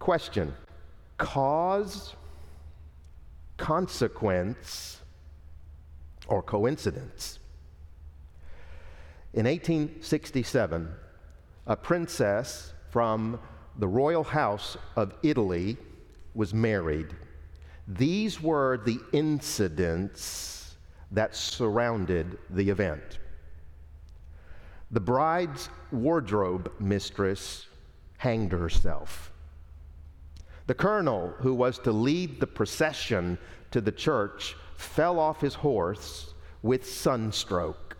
Question Cause, consequence, or coincidence? In 1867, a princess from the royal house of Italy was married. These were the incidents that surrounded the event. The bride's wardrobe mistress hanged herself. The colonel who was to lead the procession to the church fell off his horse with sunstroke.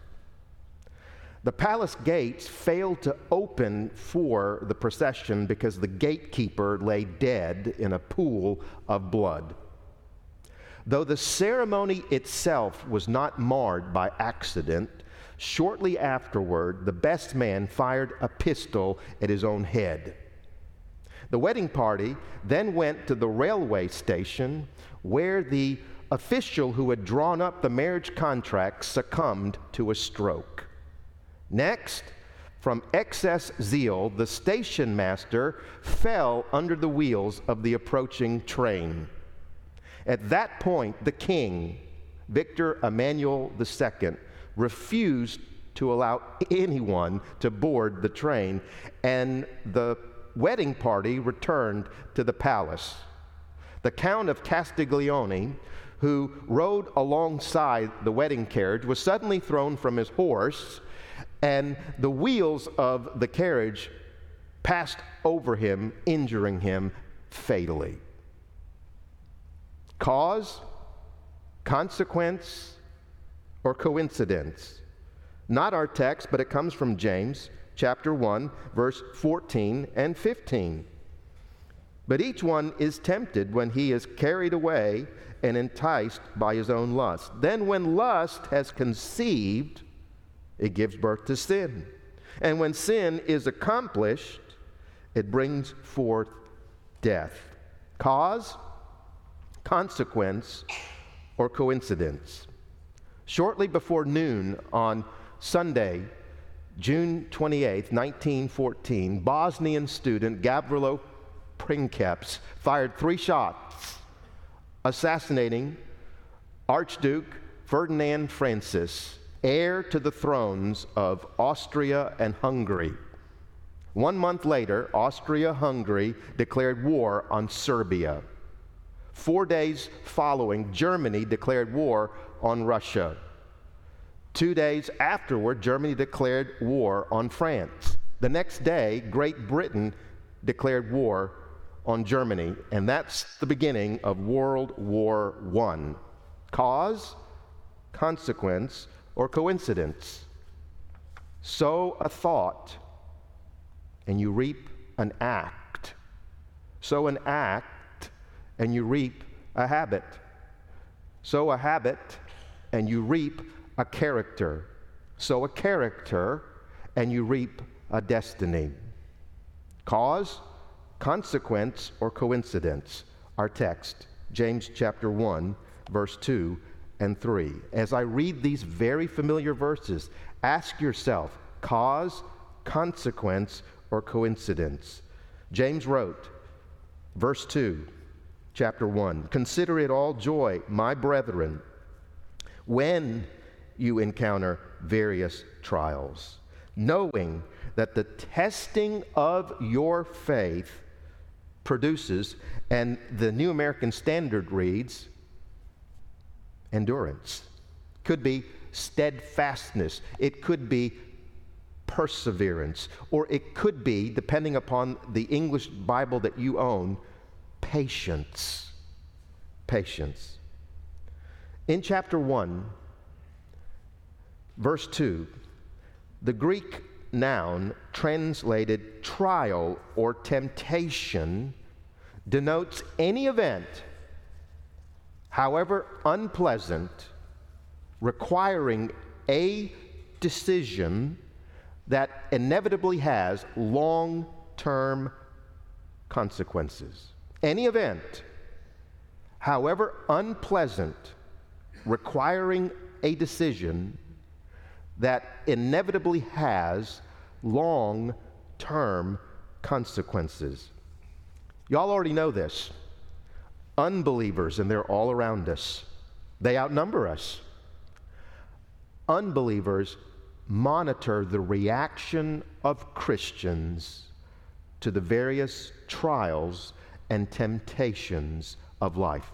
The palace gates failed to open for the procession because the gatekeeper lay dead in a pool of blood. Though the ceremony itself was not marred by accident, shortly afterward, the best man fired a pistol at his own head. The wedding party then went to the railway station where the official who had drawn up the marriage contract succumbed to a stroke. Next, from excess zeal, the station master fell under the wheels of the approaching train. At that point, the king, Victor Emmanuel II, refused to allow anyone to board the train, and the wedding party returned to the palace. The Count of Castiglione, who rode alongside the wedding carriage, was suddenly thrown from his horse and the wheels of the carriage passed over him, injuring him fatally. Cause, consequence, or coincidence? Not our text, but it comes from James chapter 1, verse 14 and 15. But each one is tempted when he is carried away and enticed by his own lust. Then, when lust has conceived, it gives birth to sin. And when sin is accomplished, it brings forth death. Cause, consequence, or coincidence. Shortly before noon on Sunday, June 28, 1914, Bosnian student Gavrilo Princip fired three shots, assassinating Archduke Ferdinand Francis heir to the thrones of Austria and Hungary. One month later, Austria Hungary declared war on Serbia. Four days following, Germany declared war on Russia. Two days afterward, Germany declared war on France. The next day, Great Britain declared war on Germany, and that's the beginning of World War I. Cause, consequence, or coincidence. Sow a thought, and you reap an act. Sow an act, and you reap a habit. Sow a habit, and you reap a character. Sow a character, and you reap a destiny. Cause, consequence, or coincidence. Our text, James chapter 1, verse 2 and 3. As I read these very familiar verses, ask yourself cause, consequence, or coincidence. James wrote, verse 2, chapter 1 Consider it all joy, my brethren, when you encounter various trials, knowing that the testing of your faith produces, and the New American Standard reads, endurance. Could be steadfastness. It could be perseverance. Or it could be, depending upon the English Bible that you own, patience. Patience. In chapter 1, verse 2, the Greek noun translated trial or temptation denotes any event however unpleasant, requiring a decision that inevitably has long term consequences. Any event, however unpleasant, requiring a decision that inevitably has long term consequences. Y'all already know this. Unbelievers, and they're all around us, they outnumber us. Unbelievers monitor the reaction of Christians to the various trials and temptations of life.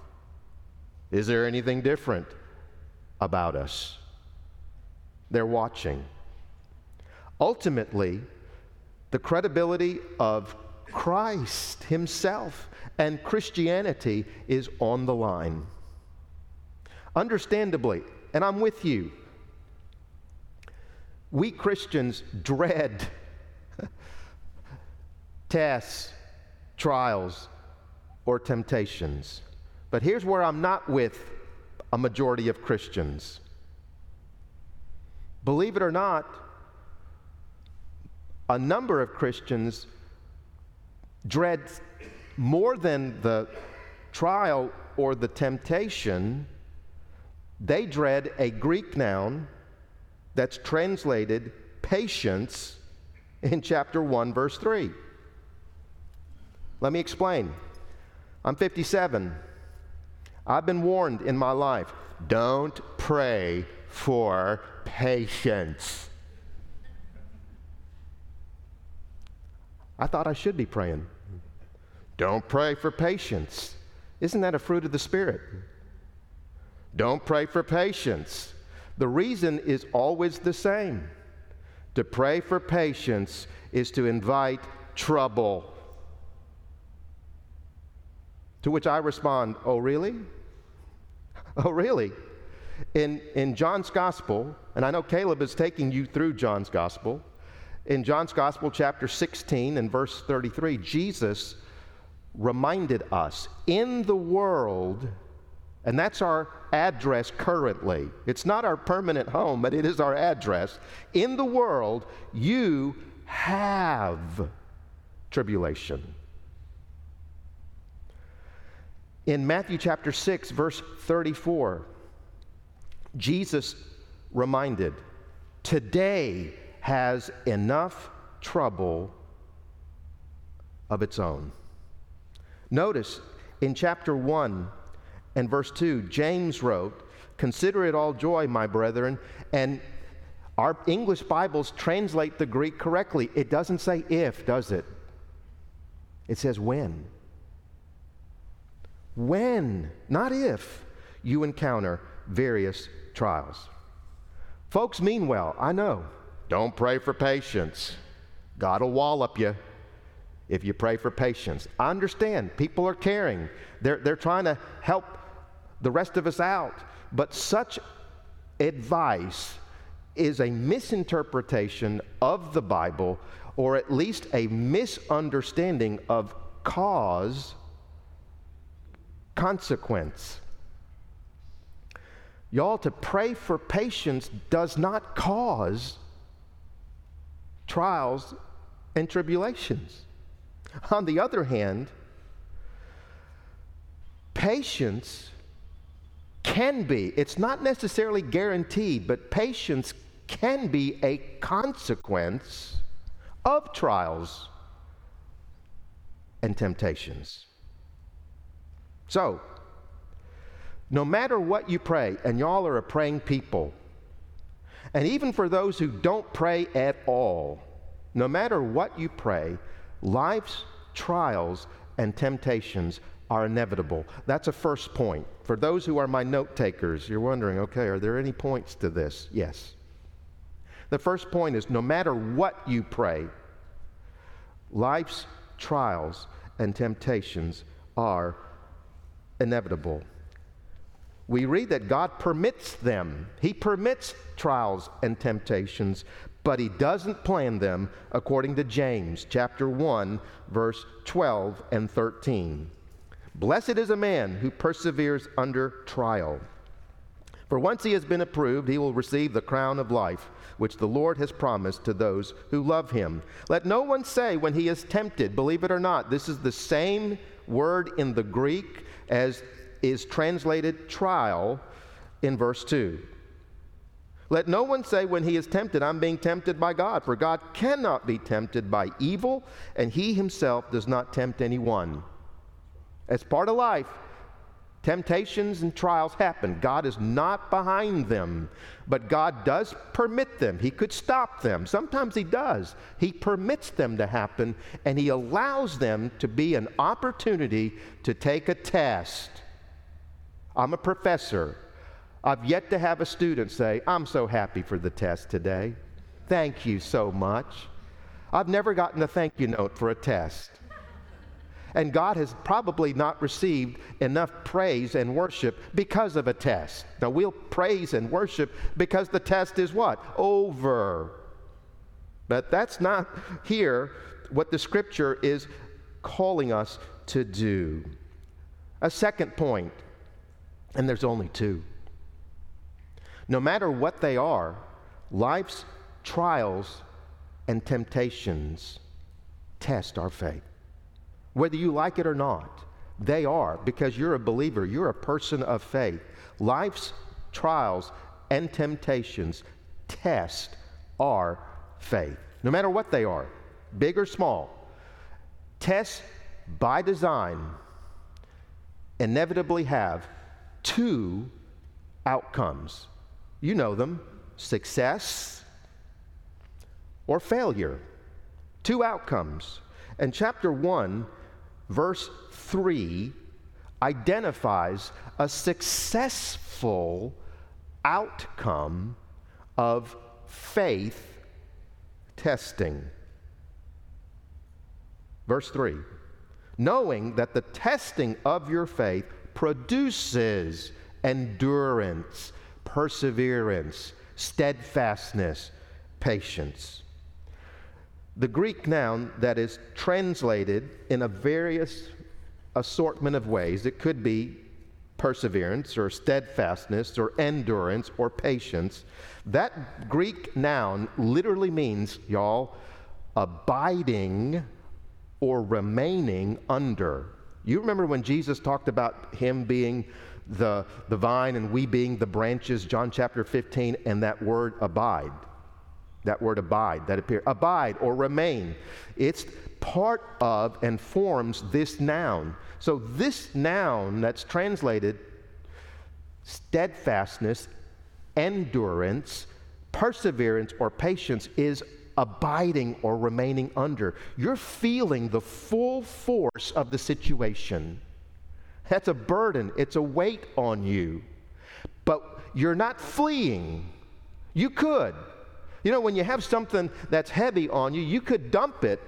Is there anything different about us? They're watching. Ultimately, the credibility of Christ Himself and Christianity is on the line. Understandably, and I'm with you, we Christians dread tests, trials, or temptations. But here's where I'm not with a majority of Christians. Believe it or not, a number of Christians dread more than the trial or the temptation, they dread a Greek noun that's translated patience in chapter 1, verse 3. Let me explain. I'm 57. I've been warned in my life don't pray for patience. I thought I should be praying. Don't pray for patience. Isn't that a fruit of the Spirit? Don't pray for patience. The reason is always the same. To pray for patience is to invite trouble. To which I respond, Oh, really? Oh, really? In, in John's Gospel, and I know Caleb is taking you through John's Gospel, in John's Gospel, chapter 16 and verse 33, Jesus reminded us in the world, and that's our address currently. It's not our permanent home, but it is our address. In the world, you have tribulation. In Matthew chapter 6, verse 34, Jesus reminded, Today has enough trouble of its own. Notice in chapter 1 and verse 2, James wrote, Consider it all joy, my brethren, and our English Bibles translate the Greek correctly. It doesn't say if, does it? It says when. When, not if, you encounter various trials. Folks mean well, I know. Don't pray for patience. God will wallop you if you pray for patience. I understand. People are caring, they're, they're trying to help the rest of us out. But such advice is a misinterpretation of the Bible, or at least a misunderstanding of cause consequence. Y'all, to pray for patience does not cause trials and tribulations. On the other hand, patience can be, it's not necessarily guaranteed, but patience can be a consequence of trials and temptations. So, no matter what you pray, and y'all are a praying people, and even for those who don't pray at all, no matter what you pray, life's trials and temptations are inevitable. That's a first point. For those who are my note takers, you're wondering, okay, are there any points to this? Yes. The first point is no matter what you pray, life's trials and temptations are inevitable we read that God permits them. He permits trials and temptations, but he doesn't plan them according to James chapter 1 verse 12 and 13. Blessed is a man who perseveres under trial. For once he has been approved, he will receive the crown of life, which the Lord has promised to those who love him. Let no one say when he is tempted, believe it or not, this is the same word in the Greek as is translated trial in verse 2. Let no one say when he is tempted, I'm being tempted by God, for God cannot be tempted by evil, and he himself does not tempt anyone. As part of life, temptations and trials happen. God is not behind them, but God does permit them. He could stop them. Sometimes He does. He permits them to happen, and He allows them to be an opportunity to take a test. I'm a professor. I've yet to have a student say, I'm so happy for the test today. Thank you so much. I've never gotten a thank you note for a test. And God has probably not received enough praise and worship because of a test. Now, we'll praise and worship because the test is what? Over. But that's not here what the scripture is calling us to do. A second point, and there's only two. No matter what they are, life's trials and temptations test our faith. Whether you like it or not, they are because you're a believer, you're a person of faith. Life's trials and temptations test our faith, no matter what they are, big or small. Tests by design inevitably have two outcomes. You know them success or failure. Two outcomes. And chapter 1, verse 3, identifies a successful outcome of faith testing. Verse 3 knowing that the testing of your faith produces endurance, perseverance, steadfastness, patience. The Greek noun that is translated in a various assortment of ways, it could be perseverance or steadfastness or endurance or patience. That Greek noun literally means, y'all, abiding or remaining under. You remember when Jesus talked about him being the, the vine and we being the branches, John chapter 15, and that word abide. That word abide, that appear, abide or remain. It's part of and forms this noun. So, this noun that's translated steadfastness, endurance, perseverance, or patience is abiding or remaining under. You're feeling the full force of the situation. That's a burden, it's a weight on you. But you're not fleeing. You could. You know, when you have something that's heavy on you, you could dump it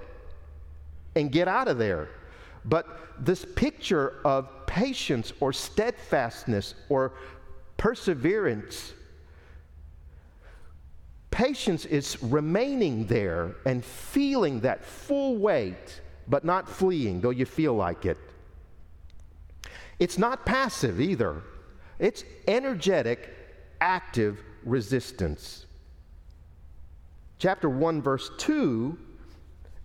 and get out of there. But this picture of patience or steadfastness or perseverance, patience is remaining there and feeling that full weight, but not fleeing, though you feel like it. It's not passive either, it's energetic, active resistance chapter 1, verse 2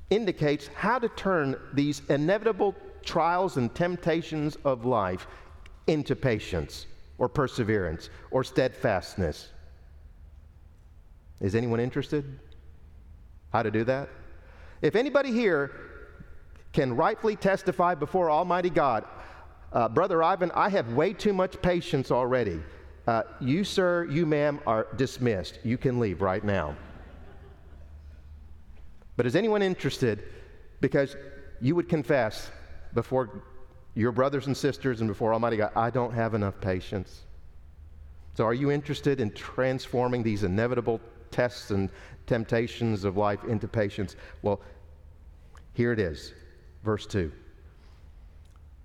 indicates how to turn these inevitable trials and temptations of life into patience or perseverance or steadfastness. Is anyone interested? How to do that? If anybody here can rightfully testify before Almighty God, uh, Brother Ivan, I have way too much patience already. Uh, you, sir, you, ma'am, are dismissed. You can leave right now. But is anyone interested? Because you would confess before your brothers and sisters and before Almighty God, I don't have enough patience. So, are you interested in transforming these inevitable tests and temptations of life into patience? Well, here it is, verse 2.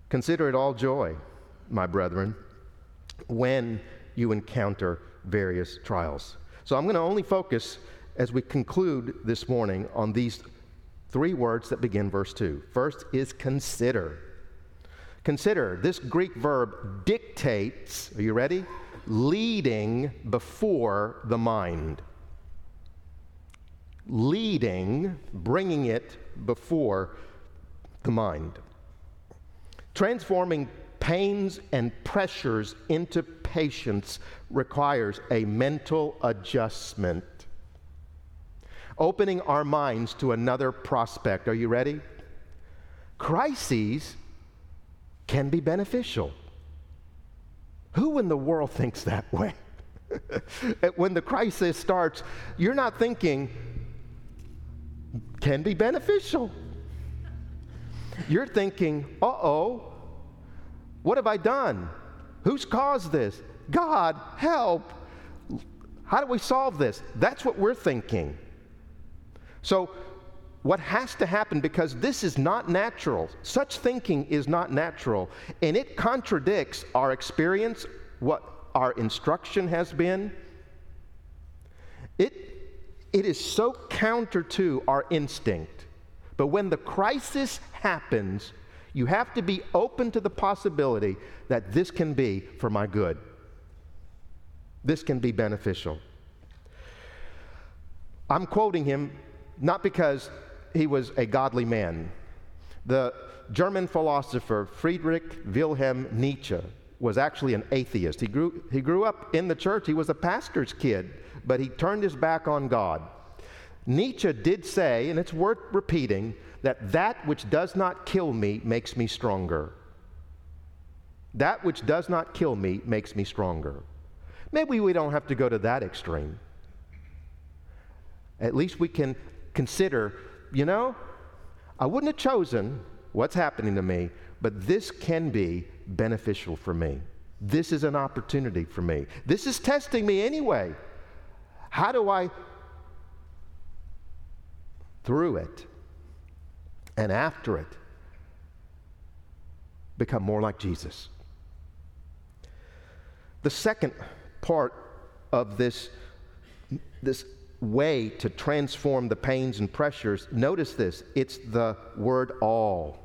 Consider it all joy, my brethren, when you encounter various trials. So, I'm going to only focus as we conclude this morning on these three words that begin verse 2. First is consider. Consider, this Greek verb dictates, are you ready? Leading before the mind. Leading, bringing it before the mind. Transforming pains and pressures into patience requires a mental adjustment opening our minds to another prospect. Are you ready? Crises can be beneficial. Who in the world thinks that way? when the crisis starts, you're not thinking, can be beneficial. You're thinking, uh oh, what have I done? Who's caused this? God, help. How do we solve this? That's what we're thinking. So, what has to happen, because this is not natural, such thinking is not natural, and it contradicts our experience, what our instruction has been. It, it is so counter to our instinct. But when the crisis happens, you have to be open to the possibility that this can be for my good. This can be beneficial. I'm quoting him not because he was a godly man. The German philosopher Friedrich Wilhelm Nietzsche was actually an atheist. He grew, he grew up in the church, he was a pastor's kid, but he turned his back on God. Nietzsche did say, and it's worth repeating, that that which does not kill me makes me stronger. That which does not kill me makes me stronger. Maybe we don't have to go to that extreme. At least we can consider, you know, I wouldn't have chosen what's happening to me, but this can be beneficial for me. This is an opportunity for me. This is testing me anyway. How do I, through it and after it, become more like Jesus? The second part of this, this way to transform the pains and pressures, notice this it's the word all.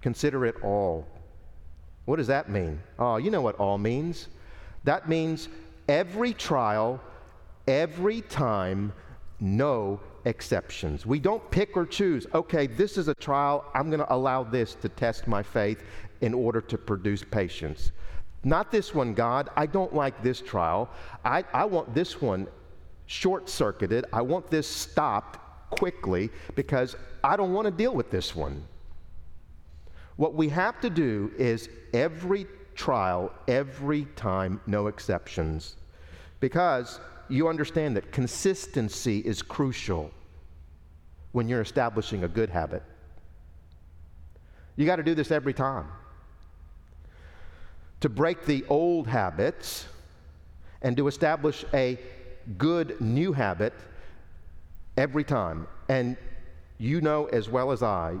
Consider it all. What does that mean? Oh, you know what all means. That means every trial, every time, no exceptions. We don't pick or choose. Okay, this is a trial. I'm going to allow this to test my faith in order to produce patience. Not this one, God. I don't like this trial. I, I want this one short circuited. I want this stopped quickly because I don't want to deal with this one. What we have to do is every trial, every time, no exceptions. Because you understand that consistency is crucial when you're establishing a good habit. You got to do this every time. To break the old habits and to establish a good new habit every time. And you know as well as I,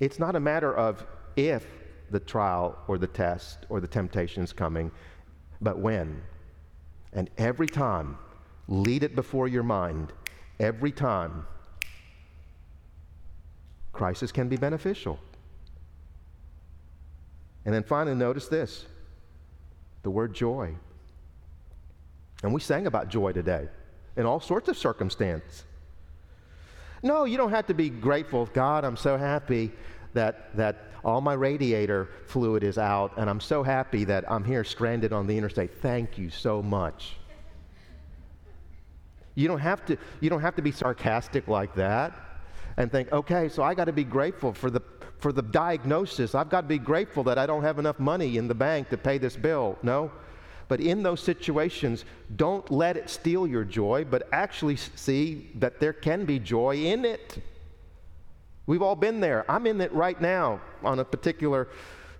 it's not a matter of if the trial or the test or the temptation is coming, but when. And every time, lead it before your mind. Every time, crisis can be beneficial. And then finally, notice this the word joy. And we sang about joy today in all sorts of circumstances. No, you don't have to be grateful. God, I'm so happy that, that all my radiator fluid is out, and I'm so happy that I'm here stranded on the interstate. Thank you so much. You don't have to, you don't have to be sarcastic like that and think, okay, so I got to be grateful for the, for the diagnosis. I've got to be grateful that I don't have enough money in the bank to pay this bill. No. But in those situations, don't let it steal your joy, but actually see that there can be joy in it. We've all been there. I'm in it right now on a particular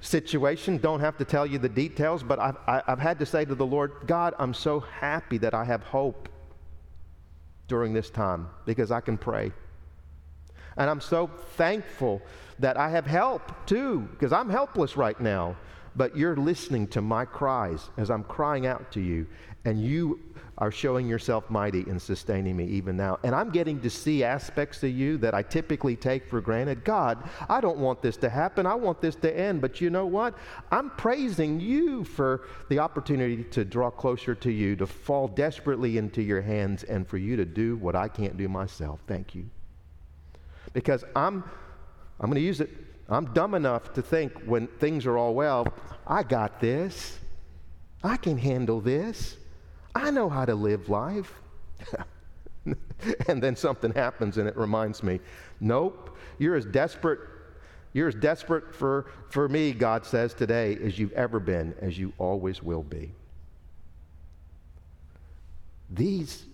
situation. Don't have to tell you the details, but I've, I've had to say to the Lord, God, I'm so happy that I have hope during this time because I can pray. And I'm so thankful that I have help too because I'm helpless right now but you're listening to my cries as I'm crying out to you, and you are showing yourself mighty in sustaining me even now. And I'm getting to see aspects of you that I typically take for granted. God, I don't want this to happen. I want this to end. But you know what? I'm praising you for the opportunity to draw closer to you, to fall desperately into your hands, and for you to do what I can't do myself. Thank you. Because I'm, I'm going to use it I'm dumb enough to think when things are all well, I got this. I can handle this. I know how to live life. and then something happens and it reminds me, nope, you're as desperate You're as desperate for, for me, God says today, as you've ever been, as you always will be. These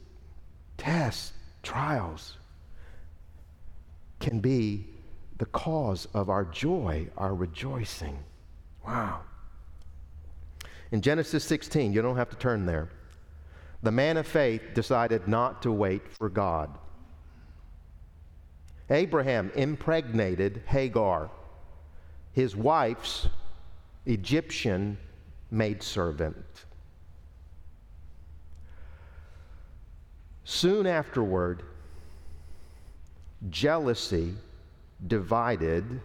tests, trials, can be the cause of our joy, our rejoicing. Wow. In Genesis 16, you don't have to turn there. The man of faith decided not to wait for God. Abraham impregnated Hagar, his wife's Egyptian maidservant. Soon afterward, jealousy divided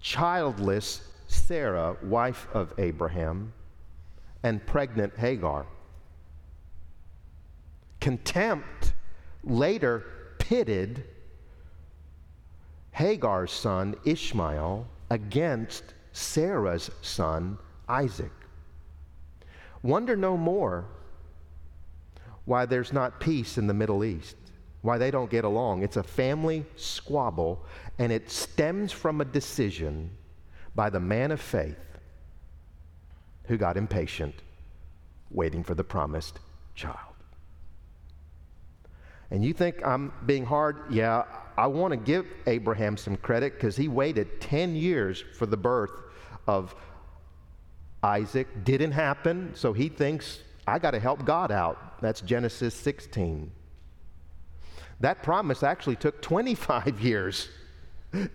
childless Sarah, wife of Abraham, and pregnant Hagar. Contempt later pitted Hagar's son Ishmael against Sarah's son Isaac. Wonder no more why there's not peace in the Middle East, why they don't get along. It's a family squabble, and it stems from a decision by the man of faith who got impatient waiting for the promised child. And you think I'm being hard? Yeah, I want to give Abraham some credit because he waited 10 years for the birth of Isaac. Didn't happen, so he thinks, I got to help God out. That's Genesis 16. That promise actually took 25 years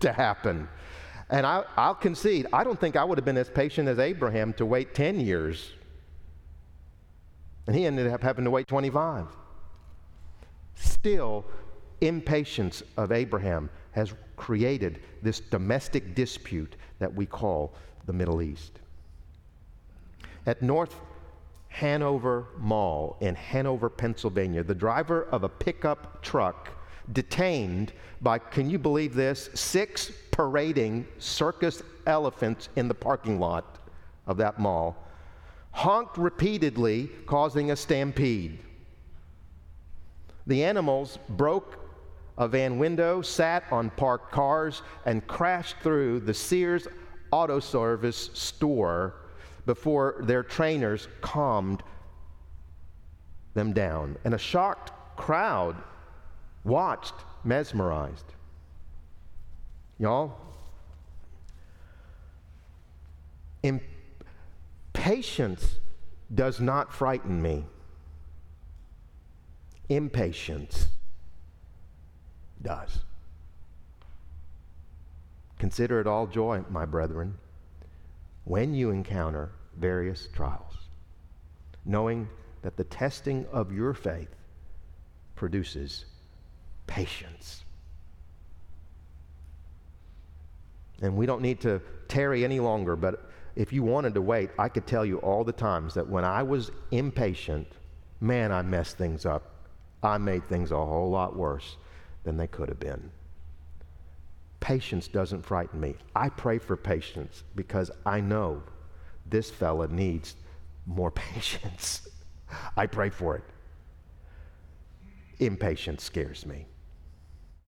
to happen. And I, will concede, I don't think I would have been as patient as Abraham to wait 10 years. And he ended up having to wait 25. Still, impatience of Abraham has created this domestic dispute that we call the Middle East. At North Hanover Mall in Hanover, Pennsylvania, the driver of a pickup truck detained by, can you believe this, six parading circus elephants in the parking lot of that mall, honked repeatedly, causing a stampede. The animals broke a van window, sat on parked cars, and crashed through the Sears Auto Service store before their trainers calmed them down. And a shocked crowd watched, mesmerized. Y'all, impatience does not frighten me. Impatience does. Consider it all joy, my brethren, when you encounter various trials, knowing that the testing of your faith produces patience. And we don't need to tarry any longer, but if you wanted to wait, I could tell you all the times that when I was impatient, man, I messed things up. I made things a whole lot worse than they could have been. Patience doesn't frighten me. I pray for patience because I know this fella needs more patience. I pray for it. Impatience scares me.